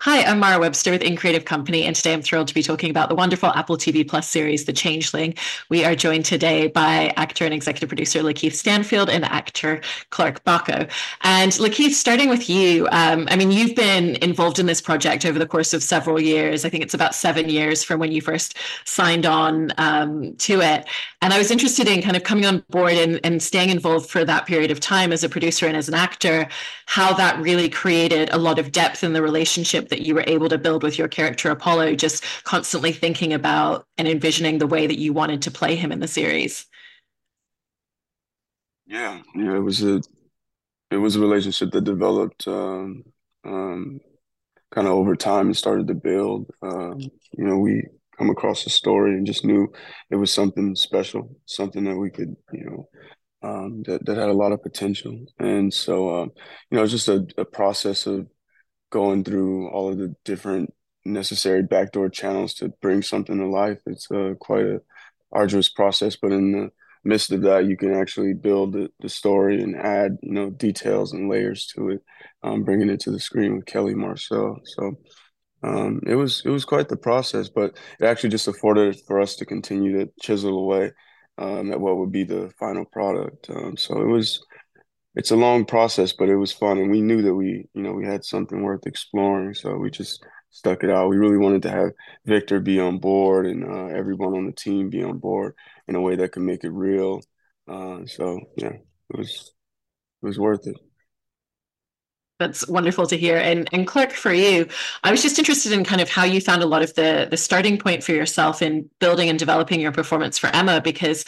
Hi, I'm Mara Webster with In Creative Company, and today I'm thrilled to be talking about the wonderful Apple TV Plus series, The Changeling. We are joined today by actor and executive producer Lakeith Stanfield and actor Clark Backo. And Lakeith, starting with you, um, I mean, you've been involved in this project over the course of several years. I think it's about seven years from when you first signed on um, to it. And I was interested in kind of coming on board and, and staying involved for that period of time as a producer and as an actor, how that really created a lot of depth in the relationship that you were able to build with your character Apollo, just constantly thinking about and envisioning the way that you wanted to play him in the series. Yeah, yeah, it was a it was a relationship that developed um, um, kind of over time and started to build. Um, you know, we come across a story and just knew it was something special, something that we could, you know, um, that that had a lot of potential. And so, um, you know, it's just a, a process of going through all of the different necessary backdoor channels to bring something to life. It's uh, quite a arduous process, but in the midst of that, you can actually build the, the story and add, you know, details and layers to it, um, bringing it to the screen with Kelly Marcel. So um, it was it was quite the process, but it actually just afforded for us to continue to chisel away um, at what would be the final product. Um, so it was it's a long process, but it was fun, and we knew that we, you know, we had something worth exploring, so we just stuck it out. We really wanted to have Victor be on board and uh, everyone on the team be on board in a way that could make it real. Uh, so yeah, it was it was worth it. That's wonderful to hear. And and Clark, for you, I was just interested in kind of how you found a lot of the the starting point for yourself in building and developing your performance for Emma, because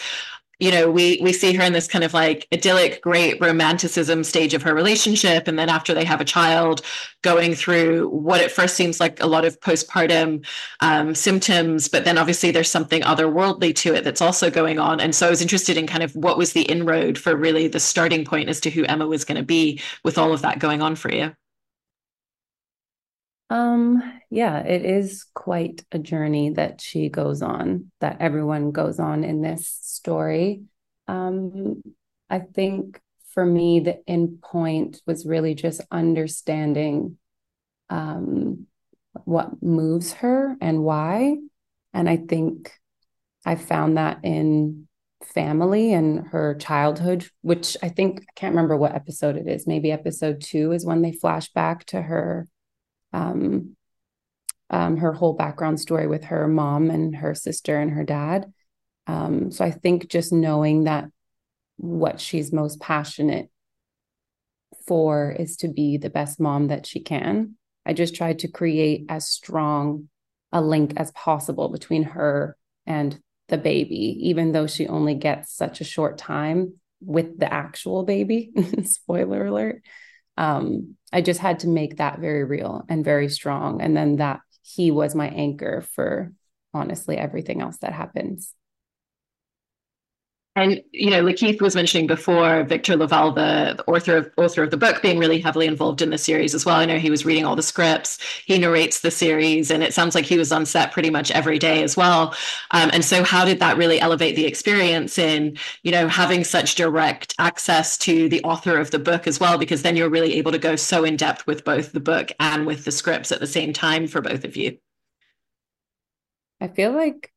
you know we we see her in this kind of like idyllic great romanticism stage of her relationship and then after they have a child going through what at first seems like a lot of postpartum um, symptoms but then obviously there's something otherworldly to it that's also going on. And so i was interested in kind of what was the inroad for really the starting point as to who emma was going to be with all of that going on for you um, yeah, it is quite a journey that she goes on, that everyone goes on in this story. Um, I think for me, the end point was really just understanding um, what moves her and why. And I think I found that in family and her childhood, which I think I can't remember what episode it is. Maybe episode two is when they flash back to her um, um, her whole background story with her mom and her sister and her dad. Um, so I think just knowing that what she's most passionate for is to be the best mom that she can. I just tried to create as strong a link as possible between her and the baby, even though she only gets such a short time with the actual baby. Spoiler alert um, I just had to make that very real and very strong. And then that he was my anchor for honestly everything else that happens. And you know, Lakeith was mentioning before Victor LaValle, the, the, author of author of the book, being really heavily involved in the series as well. I know he was reading all the scripts, he narrates the series, and it sounds like he was on set pretty much every day as well. Um, and so, how did that really elevate the experience in you know having such direct access to the author of the book as well? Because then you're really able to go so in depth with both the book and with the scripts at the same time for both of you. I feel like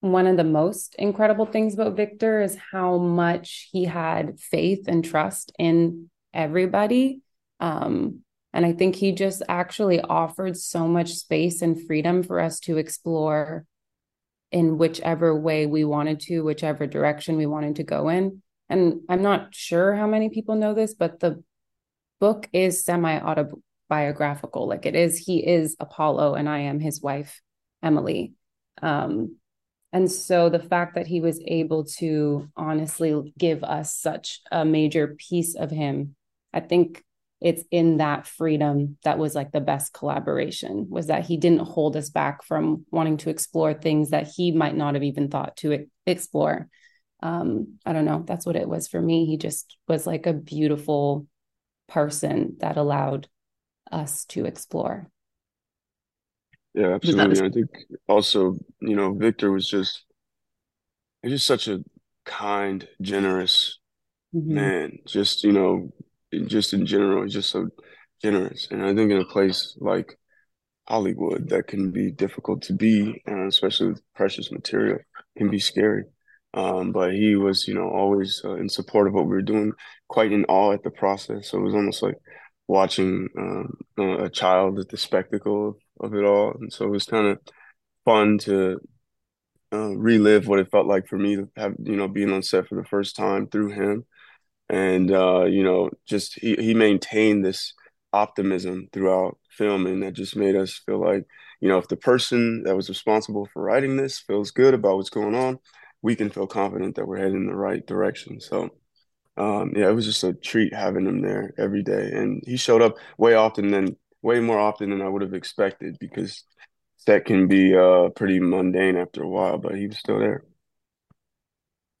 one of the most incredible things about Victor is how much he had faith and trust in everybody. Um, and I think he just actually offered so much space and freedom for us to explore in whichever way we wanted to, whichever direction we wanted to go in. And I'm not sure how many people know this, but the book is semi autobiographical. Like it is, he is Apollo and I am his wife, Emily. Um, and so the fact that he was able to honestly give us such a major piece of him, I think it's in that freedom that was like the best collaboration was that he didn't hold us back from wanting to explore things that he might not have even thought to explore. Um, I don't know. That's what it was for me. He just was like a beautiful person that allowed us to explore. Yeah, absolutely. I think also, you know, Victor was just he's just such a kind, generous mm-hmm. man. Just, you know, just in general, he's just so generous. And I think in a place like Hollywood that can be difficult to be, uh, especially with precious material, can be scary. Um, but he was, you know, always uh, in support of what we were doing, quite in awe at the process. So it was almost like watching um, a child at the spectacle of, it all. And so it was kind of fun to uh, relive what it felt like for me to have, you know, being on set for the first time through him. And, uh, you know, just he, he maintained this optimism throughout filming that just made us feel like, you know, if the person that was responsible for writing this feels good about what's going on, we can feel confident that we're heading in the right direction. So, um, yeah, it was just a treat having him there every day, and he showed up way often than way more often than I would have expected because that can be uh, pretty mundane after a while, but he was still there.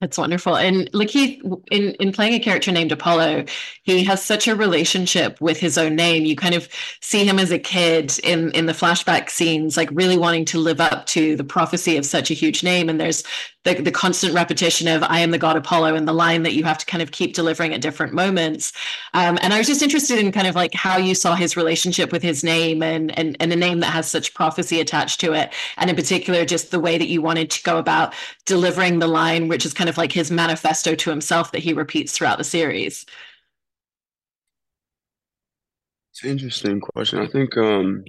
That's wonderful. And Lakeith, in, in playing a character named Apollo, he has such a relationship with his own name. You kind of see him as a kid in, in the flashback scenes, like really wanting to live up to the prophecy of such a huge name. And there's the, the constant repetition of I am the god Apollo and the line that you have to kind of keep delivering at different moments. Um, and I was just interested in kind of like how you saw his relationship with his name and, and, and a name that has such prophecy attached to it. And in particular, just the way that you wanted to go about delivering the line, which is kind of like his manifesto to himself that he repeats throughout the series? It's an interesting question. I think, um,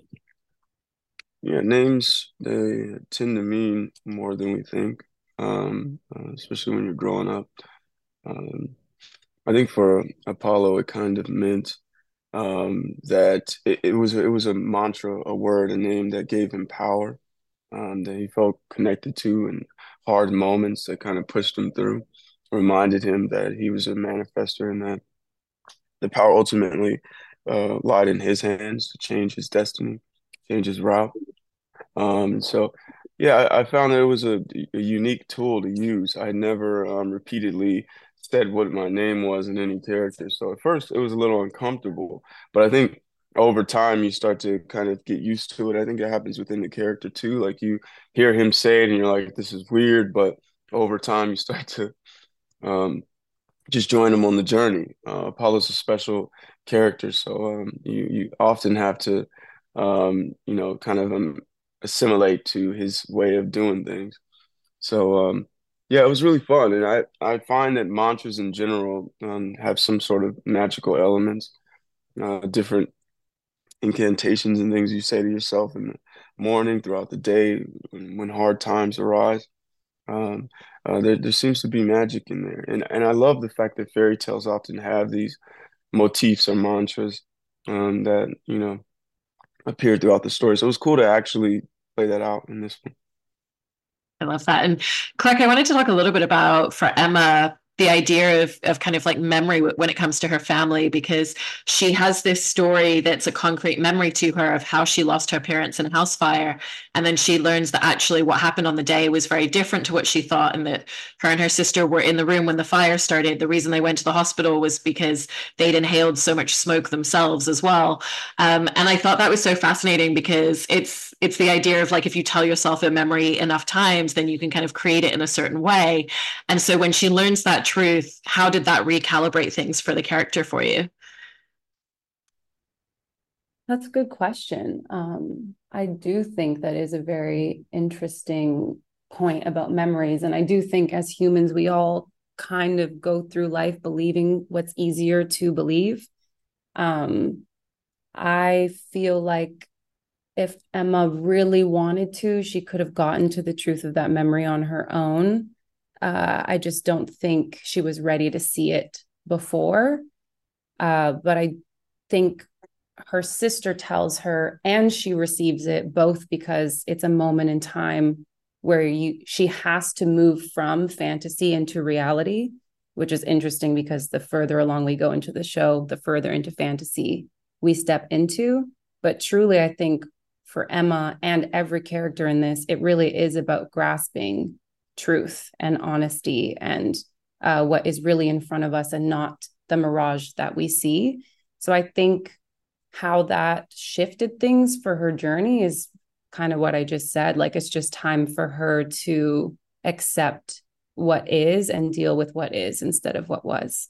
yeah, names they tend to mean more than we think, um, uh, especially when you're growing up. Um, I think for Apollo, it kind of meant um, that it, it, was it was a mantra, a word, a name that gave him power, um, that he felt connected to, and hard moments that kind of pushed him through, reminded him that he was a manifester and that the power ultimately uh, lied in his hands to change his destiny, change his route. Um, so, yeah, I, found that it was a, a, unique tool to use. I never um, repeatedly said what my name was in any character. So at first it was a little uncomfortable, but I think over time you start to kind of get used to it. I think it happens within the character too. Like you hear him say it and you're like, this is weird, but over time you start to um, just join him on the journey. Uh, Apollo's a special character, so um, you you often have to um, you know kind of um, assimilate to his way of doing things. So um, yeah, it was really fun, and I I find that mantras in general um, have some sort of magical elements, uh, different incantations and things you say to yourself in the morning, throughout the day, when, hard times arise. Um, uh, there, there seems to be magic in there, and and I love the fact that fairy tales often have these motifs or mantras um, that you know appear throughout the story. So it was cool to actually play that out in this one. I love that. And Clark, I wanted to talk a little bit about for Emma the idea of, of kind of like memory when it comes to her family because she has this story that's a concrete memory to her of how she lost her parents in a house fire and then she learns that actually what happened on the day was very different to what she thought and that her and her sister were in the room when the fire started. The reason they went to the hospital was because they'd inhaled so much smoke themselves as well. Um, and i thought that was so fascinating because it's it's the idea of like if you tell yourself a memory enough times then you can kind of create it in a certain way. And so when she learns that truth, how did that recalibrate things for the character for you? That's a good question. Um, I do think that is a very interesting point about memories. And I do think as humans, we all kind of go through life believing what's easier to believe. Um, I feel like if Emma really wanted to, she could have gotten to the truth of that memory on her own. Uh, I just don't think she was ready to see it before. Uh, but I think her sister tells her and she receives it both because it's a moment in time where you she has to move from fantasy into reality which is interesting because the further along we go into the show the further into fantasy we step into but truly i think for emma and every character in this it really is about grasping truth and honesty and uh, what is really in front of us and not the mirage that we see. So I think how that shifted things for her journey is kind of what I just said. Like it's just time for her to accept what is and deal with what is instead of what was.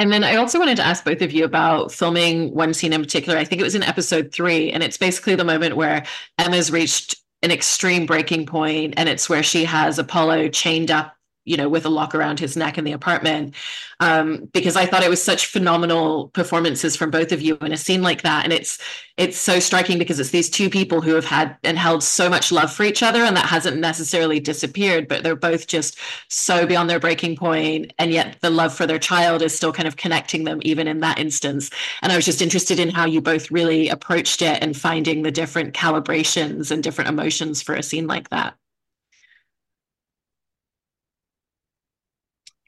And then I also wanted to ask both of you about filming one scene in particular. I think it was in episode three, and it's basically the moment where Emma's reached an extreme breaking point, and it's where she has Apollo chained up you know, with a lock around his neck in the apartment. Um, because I thought it was such phenomenal performances from both of you in a scene like that. And it's it's so striking because it's these two people who have had and held so much love for each other, and that hasn't necessarily disappeared, but they're both just so beyond their breaking point, and yet the love for their child is still kind of connecting them even in that instance. And I was just interested in how you both really approached it and finding the different calibrations and different emotions for a scene like that.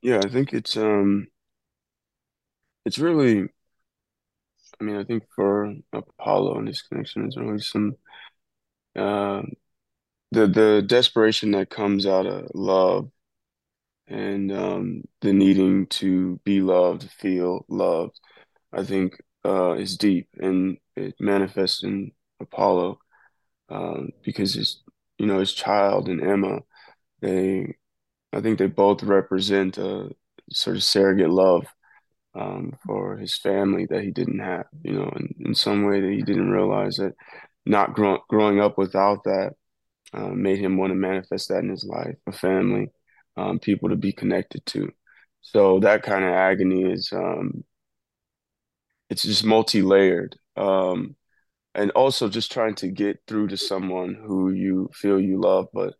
Yeah, I think it's um it's really I mean, I think for Apollo and this connection is really some uh the the desperation that comes out of love and um the needing to be loved, feel loved, I think uh is deep and it manifests in Apollo um because his you know his child and Emma they I think they both represent a sort of surrogate love um, for his family that he didn't have, you know, in, in some way that he didn't realize that not grow, growing up without that uh, made him want to manifest that in his life, a family, um, people to be connected to. So that kind of agony is, um, it's just multi-layered. Um, and also just trying to get through to someone who you feel you love, but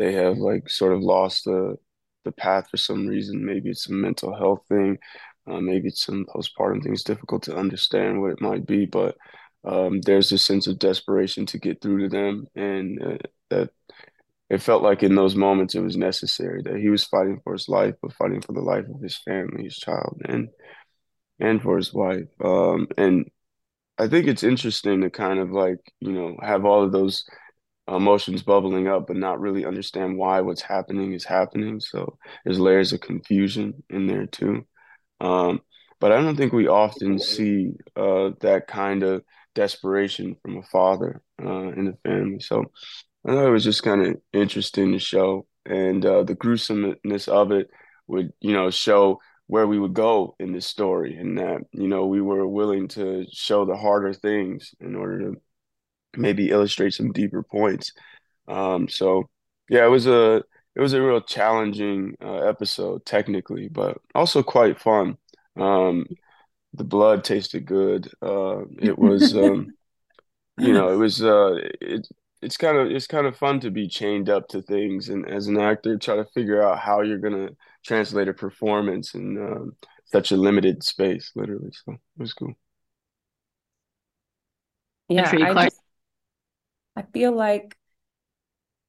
they have like sort of lost the the path for some reason. Maybe it's a mental health thing. Uh, maybe it's some postpartum thing. It's difficult to understand what it might be, but um, there's a sense of desperation to get through to them, and uh, that it felt like in those moments it was necessary that he was fighting for his life, but fighting for the life of his family, his child, and and for his wife. Um, and I think it's interesting to kind of like you know have all of those emotions bubbling up, but not really understand why what's happening is happening. So there's layers of confusion in there too. Um, but I don't think we often see uh, that kind of desperation from a father uh, in the family. So I thought it was just kind of interesting to show, and uh, the gruesomeness of it would, you know, show where we would go in this story, and that you know we were willing to show the harder things in order to maybe illustrate some deeper points. Um, so yeah, it was a it was a real challenging uh, episode technically, but also quite fun. Um, the blood tasted good. Uh, it was, um, you know, it was uh, it, it's kind of it's kind of fun to be chained up to things, and as an actor, try to figure out how you're gonna translate a performance in um, such a limited space, literally. So it was cool. Yeah, I just I feel like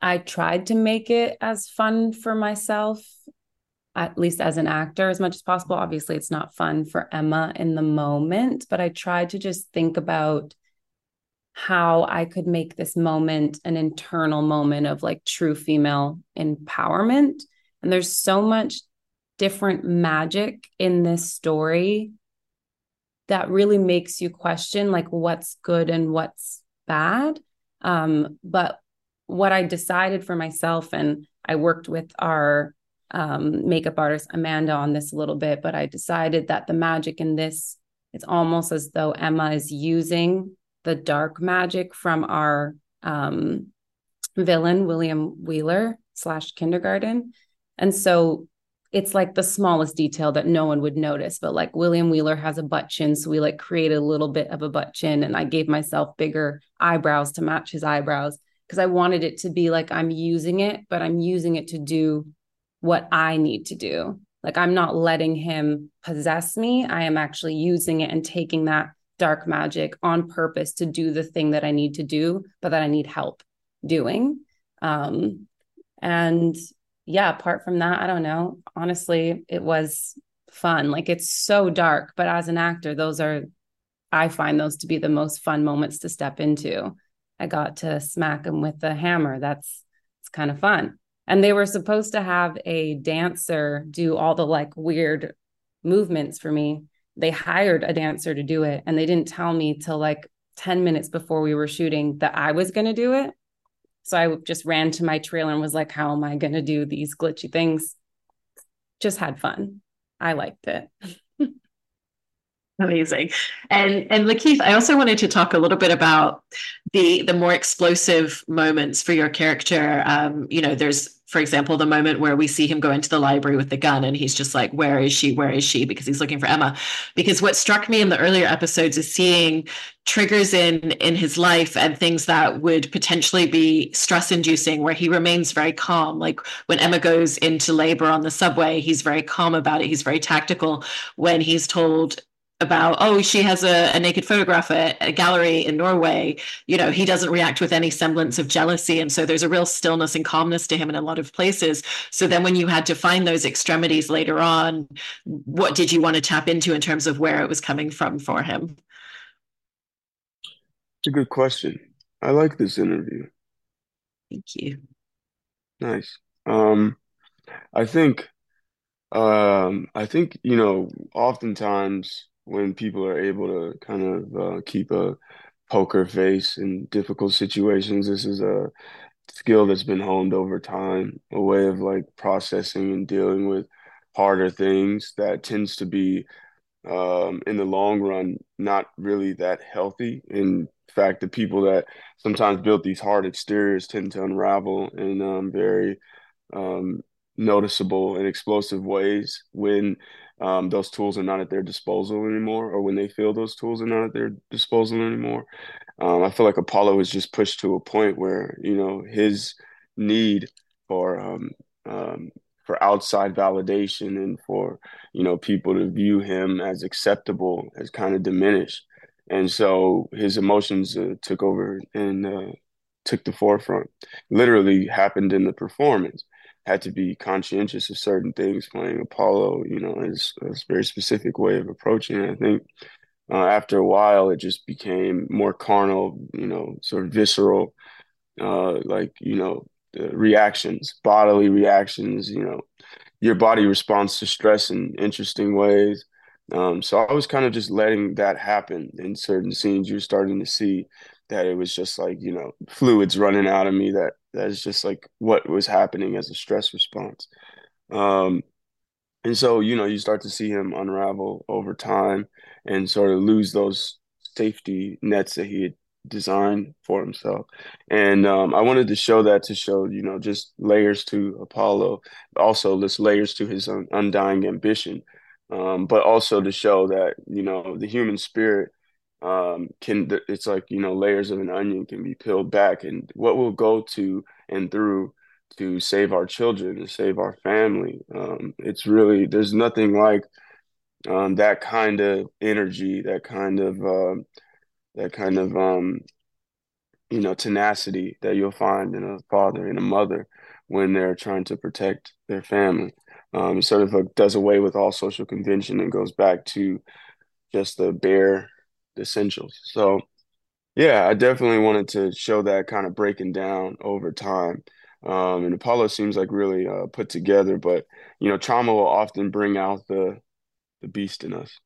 I tried to make it as fun for myself, at least as an actor, as much as possible. Obviously, it's not fun for Emma in the moment, but I tried to just think about how I could make this moment an internal moment of like true female empowerment. And there's so much different magic in this story that really makes you question like what's good and what's bad. Um, but what I decided for myself, and I worked with our um, makeup artist Amanda on this a little bit, but I decided that the magic in this, it's almost as though Emma is using the dark magic from our um, villain, William Wheeler slash kindergarten. And so it's like the smallest detail that no one would notice but like william wheeler has a butt chin so we like created a little bit of a butt chin and i gave myself bigger eyebrows to match his eyebrows because i wanted it to be like i'm using it but i'm using it to do what i need to do. Like i'm not letting him possess me. I am actually using it and taking that dark magic on purpose to do the thing that i need to do but that i need help doing. Um and yeah, apart from that, I don't know. Honestly, it was fun. Like it's so dark, but as an actor, those are I find those to be the most fun moments to step into. I got to smack them with the hammer. That's it's kind of fun. And they were supposed to have a dancer do all the like weird movements for me. They hired a dancer to do it and they didn't tell me till like 10 minutes before we were shooting that I was going to do it. So I just ran to my trailer and was like, how am I going to do these glitchy things? Just had fun. I liked it. Amazing. And and Lakeith, I also wanted to talk a little bit about the the more explosive moments for your character. Um, you know, there's for example, the moment where we see him go into the library with the gun and he's just like, Where is she? Where is she? Because he's looking for Emma. Because what struck me in the earlier episodes is seeing triggers in in his life and things that would potentially be stress inducing where he remains very calm like when emma goes into labor on the subway he's very calm about it he's very tactical when he's told about oh she has a, a naked photograph at a gallery in norway. You know he doesn't react with any semblance of jealousy. And so there's a real stillness and calmness to him in a lot of places. So then when you had to find those extremities later on what did you want to tap into in terms of where it was coming from for him? It's a good question. I like this interview. Thank you. Nice. Um i think um i think you know oftentimes when people are able to kind of uh, keep a poker face in difficult situations. This is a skill that's been honed over time, a way of like processing and dealing with harder things that tends to be um, in the long run not really that healthy. In fact, the people that sometimes build these hard exteriors tend to unravel in um, very um, noticeable and explosive ways when um, those tools are not at their disposal anymore, or when they feel those tools are not at their disposal anymore. Um, I feel like Apollo is just pushed to a point where you know his need for um, um, for outside validation and for you know people to view him as acceptable has kind of diminished, and so his emotions uh, took over and uh, took the forefront. Literally happened in the performance had to be conscientious of certain things playing Apollo, you know, is a very specific way of approaching it. I think uh, after a while, it just became more carnal, you know, sort of visceral, uh, like, you know, reactions, bodily reactions, you know, your body responds to stress in interesting ways. Um, so I was kind of just letting that happen in certain scenes. You're starting to see that it was just like, you know, fluids running out of me that that is just like what was happening as a stress response. Um, and so, you know, you start to see him unravel over time and sort of lose those safety nets that he had designed for himself. And um, I wanted to show that to show, you know, just layers to Apollo, also this layers to his undying ambition, um, but also to show that, you know, the human spirit um, can it's like you know layers of an onion can be peeled back and what we'll go to and through to save our children and save our family? Um, it's really there's nothing like um, that kind of energy that kind of uh, that kind of um, you know tenacity that you'll find in a father and a mother when they're trying to protect their family. Um, sort of like does away with all social convention and goes back to just the bare essentials. So yeah, I definitely wanted to show that kind of breaking down over time. Um, and Apollo seems like really uh, put together, but you know, trauma will often bring out the the beast in us.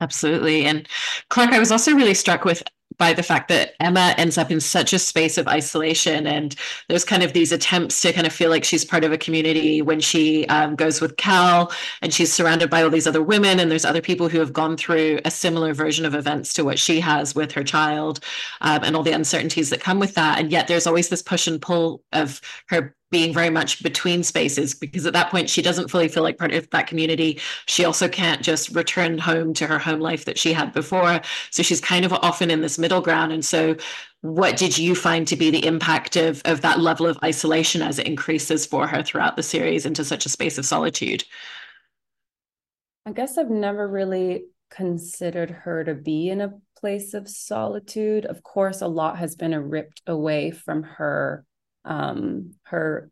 Absolutely. And Clark, I was also really struck with by the fact that Emma ends up in such a space of isolation. And there's kind of these attempts to kind of feel like she's part of a community when she um, goes with Cal and she's surrounded by all these other women. And there's other people who have gone through a similar version of events to what she has with her child um, and all the uncertainties that come with that. And yet there's always this push and pull of her being very much between spaces because at that point she doesn't fully feel like part of that community. She also can't just return home to her home life that she had before. So she's kind of often in this middle ground. And so what did you find to be the impact of, of that level of isolation as it increases for her throughout the series into such a space of solitude? I guess I've never really considered her to be in a place of solitude. Of course, a lot has been ripped away from her um, her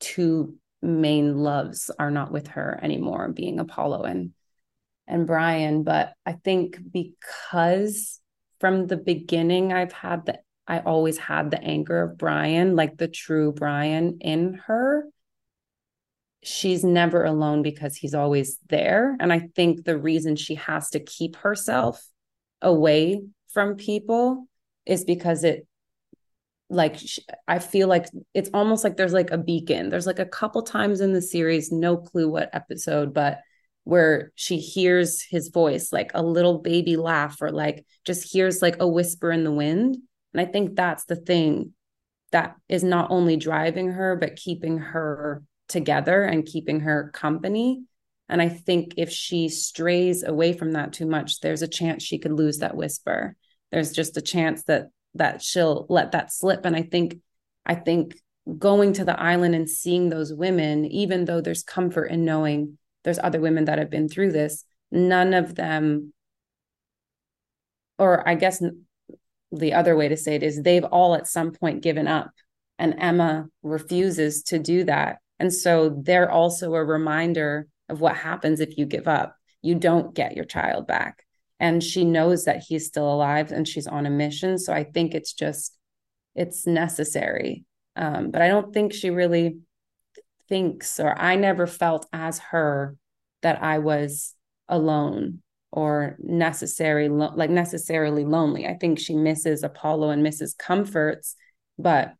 two main loves are not with her anymore, being Apollo and and Brian. But I think because from the beginning I've had the I always had the anger of Brian, like the true Brian in her. She's never alone because he's always there. And I think the reason she has to keep herself away from people is because it like I feel like it's almost like there's like a beacon. There's like a couple times in the series, no clue what episode, but where she hears his voice like a little baby laugh or like just hears like a whisper in the wind. And i think that's the thing that is not only driving her but keeping her together and keeping her company. And i think if she strays away from that too much there's a chance she could lose that whisper. There's just a chance that that she'll let that slip. And i think i think going to the island and seeing those women even though there's comfort in knowing there's other women that have been through this none of them or i guess the other way to say it is they've all at some point given up and emma refuses to do that. And so they're also a reminder of what happens if you give up. You don't get your child back and she knows that he's still alive and she's on a mission so i think it's just it's necessary um, but i don't think she really thinks or I never felt as her that I was alone or necessary like necessarily lonely. I think she misses Apollo and misses comforts, but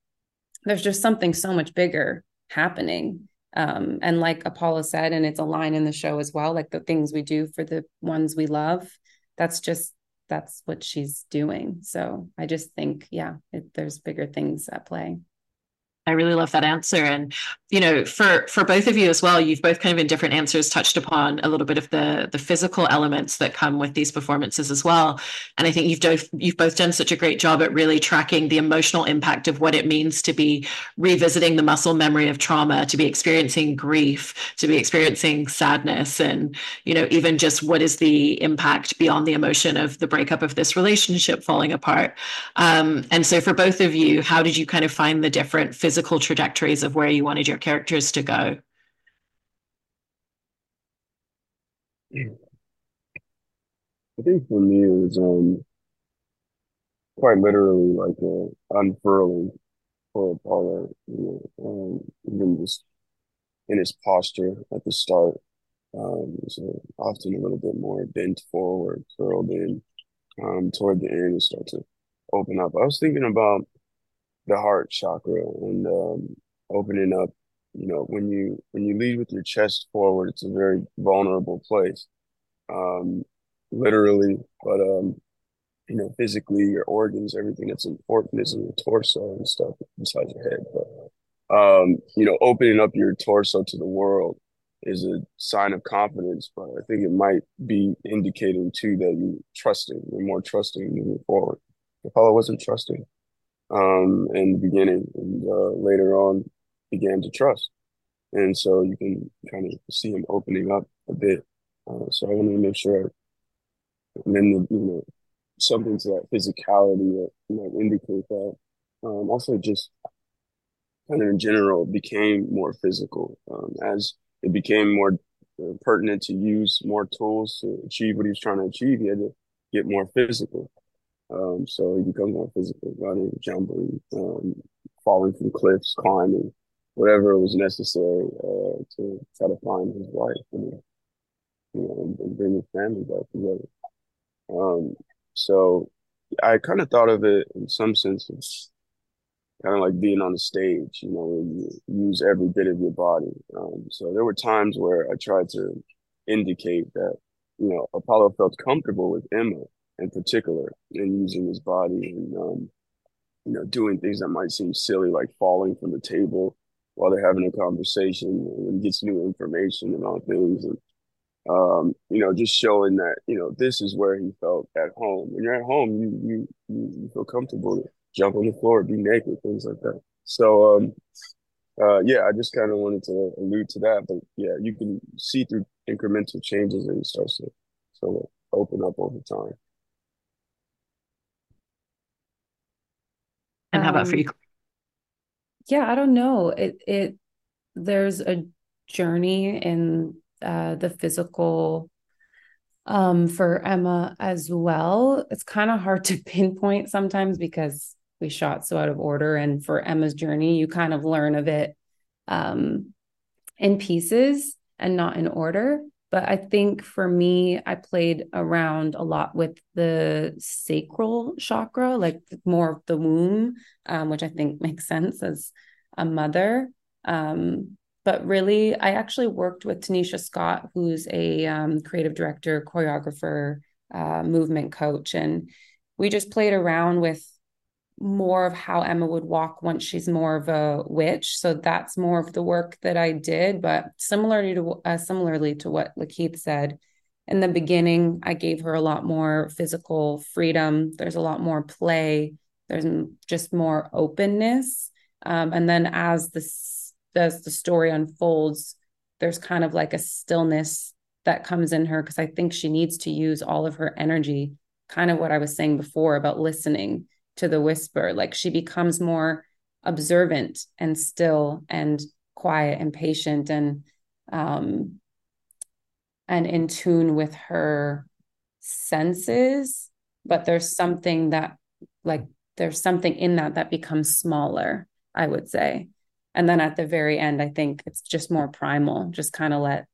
there's just something so much bigger happening. Um, and like Apollo said, and it's a line in the show as well, like the things we do for the ones we love, that's just that's what she's doing. So I just think, yeah, it, there's bigger things at play. I really love that answer. And, you know, for for both of you as well, you've both kind of in different answers touched upon a little bit of the the physical elements that come with these performances as well. And I think you've both you've both done such a great job at really tracking the emotional impact of what it means to be revisiting the muscle memory of trauma, to be experiencing grief, to be experiencing sadness, and you know, even just what is the impact beyond the emotion of the breakup of this relationship falling apart. Um, and so for both of you, how did you kind of find the different physical physical trajectories of where you wanted your characters to go? I think for me it was um quite literally like a unfurling for Apollo, you know, um, even just in his posture at the start. Um, so often a little bit more bent forward, curled in. Um, toward the end, and start to open up. I was thinking about the heart chakra and um, opening up. You know, when you when you lead with your chest forward, it's a very vulnerable place, um, literally, but um, you know, physically, your organs, everything that's important is in your torso and stuff besides your head. But um, you know, opening up your torso to the world is a sign of confidence, but I think it might be indicating too that you're trusting, you're more trusting moving forward. Apollo wasn't trusting um, in the beginning, and uh, later on began to trust. And so you can kind of see him opening up a bit. Uh, so I want to make sure, and then the, you know something to that physicality that might indicate that. Um, also, just kind of in general, became more physical um, as it became more uh, pertinent to use more tools to achieve what he was trying to achieve. He had to get more physical. Um, so he becomes more physical, running, jumping, um, falling from cliffs, climbing, whatever was necessary uh, to try to find his wife and you know and, bring his family back together. Um, so I kind of thought of it in some sense as kind of like being on the stage, you know, where you use every bit of your body. Um, so there were times where I tried to indicate that, you know, Apollo felt comfortable with Emma in particular and using his body and um, you know doing things that might seem silly like falling from the table while they're having a conversation and gets new information about things and um, you know just showing that you know this is where he felt at home when you're at home you you you, feel comfortable jump on the floor be naked things like that so um uh, yeah, I just kind of wanted to allude to that, but yeah, you can see through incremental changes and it starts to sort of open up over time. And how about for you? Um, yeah, I don't know. It it there's a journey in uh, the physical um, for Emma as well. It's kind of hard to pinpoint sometimes because we shot so out of order. And for Emma's journey, you kind of learn of it um, in pieces and not in order. But I think for me, I played around a lot with the sacral chakra, like more of the womb, um, which I think makes sense as a mother. Um, but really, I actually worked with Tanisha Scott, who's a um, creative director, choreographer, uh, movement coach, and we just played around with more of how Emma would walk once she's more of a witch. So that's more of the work that I did. But similarly to uh, similarly to what Lakeith said, in the beginning, I gave her a lot more physical freedom. There's a lot more play. There's just more openness. Um, and then as this as the story unfolds, there's kind of like a stillness that comes in her because I think she needs to use all of her energy. Kind of what I was saying before about listening to the whisper. Like she becomes more observant and still and quiet and patient and um and in tune with her senses but there's something that like there's something in that that becomes smaller i would say and then at the very end i think it's just more primal just kind of let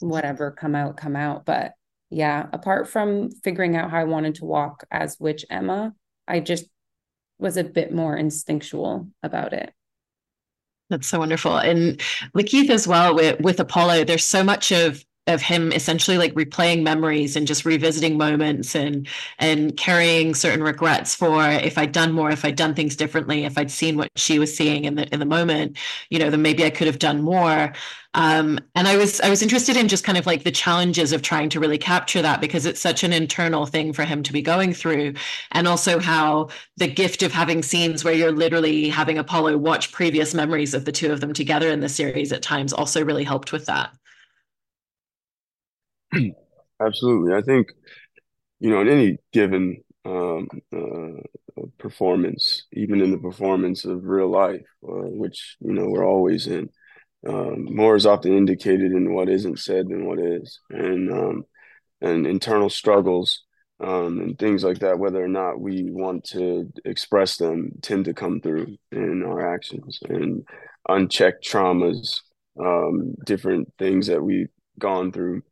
whatever come out come out but yeah apart from figuring out how i wanted to walk as witch emma i just was a bit more instinctual about it. That's so wonderful. And lakeith as well with, with apollo there's so much of of him essentially like replaying memories and just revisiting moments and and carrying certain regrets for if I'd done more, if I'd done things differently, if I'd seen what she was seeing in the in the moment, you know, then maybe I could have done more. Um, and I was I was interested in just kind of like the challenges of trying to really capture that because it's such an internal thing for him to be going through, and also how the gift of having scenes where you're literally having Apollo watch previous memories of the two of them together in the series at times also really helped with that. Absolutely. I think, you know, in any given um, uh, performance, even in the performance of real life, uh, which, you know, we're always in, um, more is often indicated in what isn't said than what is. And, um, and internal struggles um, and things like that, whether or not we want to express them, tend to come through in our actions and unchecked traumas, um, different things that we've gone through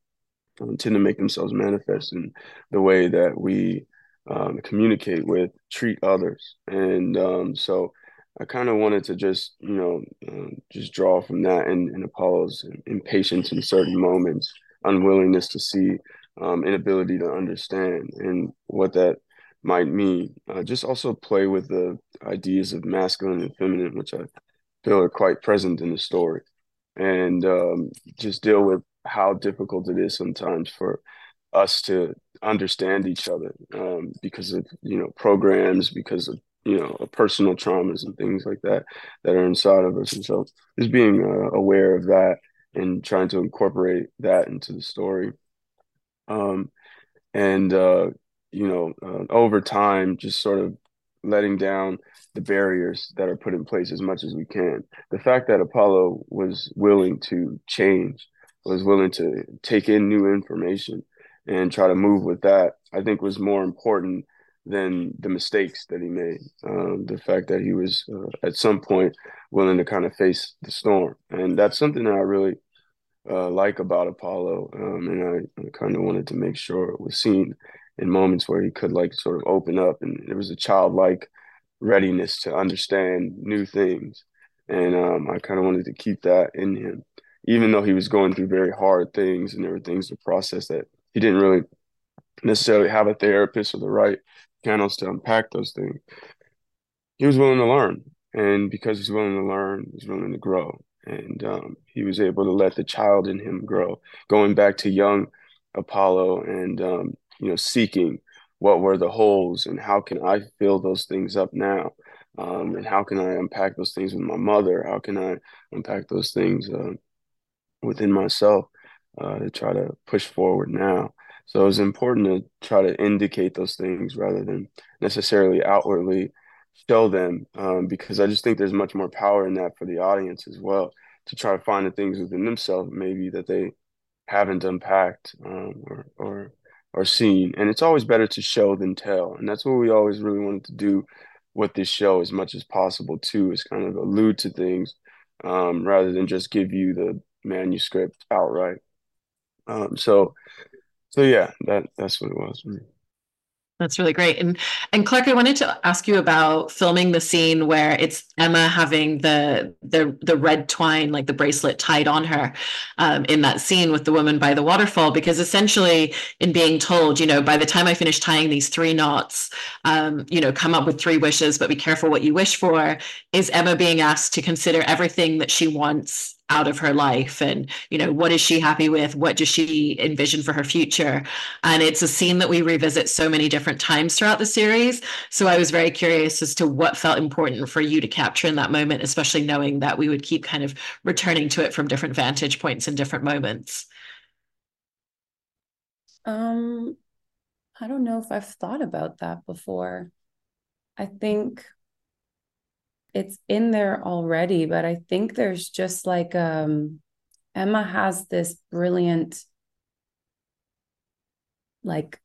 um, tend to make themselves manifest in the way that we um, communicate with, treat others. And um, so I kind of wanted to just, you know, uh, just draw from that and, and Apollo's impatience in certain moments, unwillingness to see, um, inability to understand, and what that might mean. Uh, just also play with the ideas of masculine and feminine, which I feel are quite present in the story, and um, just deal with how difficult it is sometimes for us to understand each other um, because of you know programs because of you know personal traumas and things like that that are inside of us. And so just being uh, aware of that and trying to incorporate that into the story um, and uh, you know uh, over time just sort of letting down the barriers that are put in place as much as we can. The fact that apollo was willing to change was willing to take in new information and try to move with that, I think was more important than the mistakes that he made. Um, the fact that he was uh, at some point willing to kind of face the storm, and that's something that I really uh, like about Apollo. Um, and I, I kind of wanted to make sure it was seen in moments where he could like sort of open up, and there was a childlike readiness to understand new things. And um, I kind of wanted to keep that in him even though he was going through very hard things and there were things to process that he didn't really necessarily have a therapist or the right channels to unpack those things. He was willing to learn. And because he's willing to learn, he's willing to grow. And um, he was able to let the child in him grow, going back to young Apollo and, um, you know, seeking what were the holes and how can I fill those things up now? Um, and how can I unpack those things with my mother? How can I unpack those things uh, within myself uh, to try to push forward now. So it's important to try to indicate those things rather than necessarily outwardly show them, um, because I just think there's much more power in that for the audience as well to try to find the things within themselves maybe that they haven't unpacked um, or or or seen. And it's always better to show than tell, and that's what we always really wanted to do with this show as much as possible too, is kind of allude to things um, rather than just give you the manuscript outright. Um, so, so yeah, that that's what it was. That's really great. And and Clark, I wanted to ask you about filming the scene where it's Emma having the the the red twine, like the bracelet tied on her, um, in that scene with the woman by the waterfall. Because essentially, in being told, you know, by the time I finish tying these three knots, um, you know, come up with three wishes, but be careful what you wish for. Is Emma being asked to consider everything that she wants out of her life and you know what is she happy with? What does she envision for her future? And it's a scene that we revisit so many different times throughout the series. So i was very curious as to what felt important for you to capture in that moment especially knowing that we would keep kind of returning to it from different vantage points and different moments. Um i don't know if i've thought about that before. I think it's in there already, but I think there's just like um Emma has this brilliant like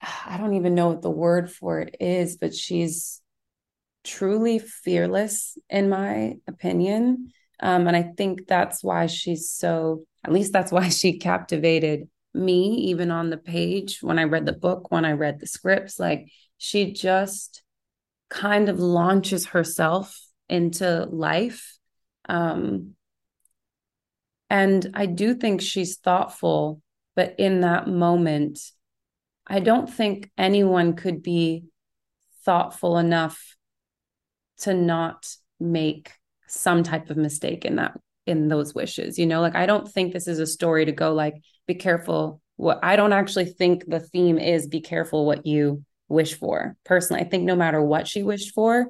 I don't even know what the word for it is, but she's truly fearless in my opinion. Um, and I think that's why she's so, at least that's why she captivated me, even on the page when I read the book, when I read the scripts. Like she just kind of launches herself into life. Um, and I do think she's thoughtful, but in that moment, I don't think anyone could be thoughtful enough to not make some type of mistake in that in those wishes you know like i don't think this is a story to go like be careful what i don't actually think the theme is be careful what you wish for. Personally, I think no matter what she wished for,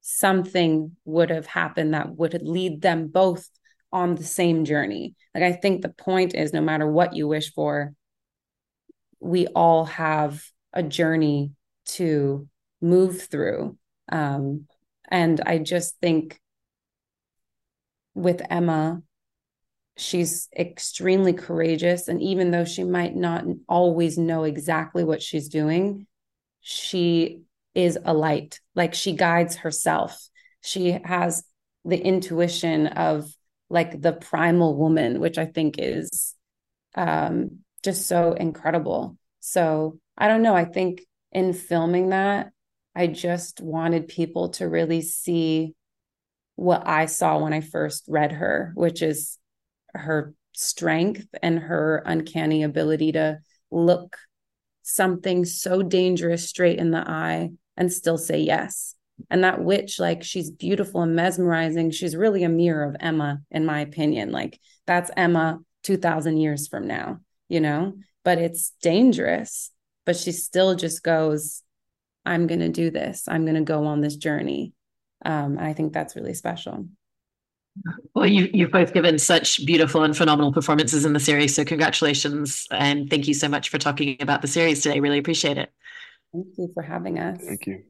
something would have happened that would lead them both on the same journey. Like I think the point is no matter what you wish for, we all have a journey to move through. Um, and I just think with Emma, she's extremely courageous. And even though she might not always know exactly what she's doing, she is a light. Like she guides herself. She has the intuition of like the primal woman which i think is um just so incredible. So i don't know. I think in filming that i just wanted people to really see what i saw when i first read her which is her strength and her uncanny ability to look something so dangerous straight in the eye and still say yes. And that witch, like, she's beautiful and mesmerizing. She's really a mirror of Emma, in my opinion. Like, that's Emma 2000 years from now, you know? But it's dangerous. But she still just goes, I'm going to do this. I'm going to go on this journey. Um, I think that's really special. Well, you, you've both given such beautiful and phenomenal performances in the series. So, congratulations. And thank you so much for talking about the series today. Really appreciate it. Thank you for having us. Thank you.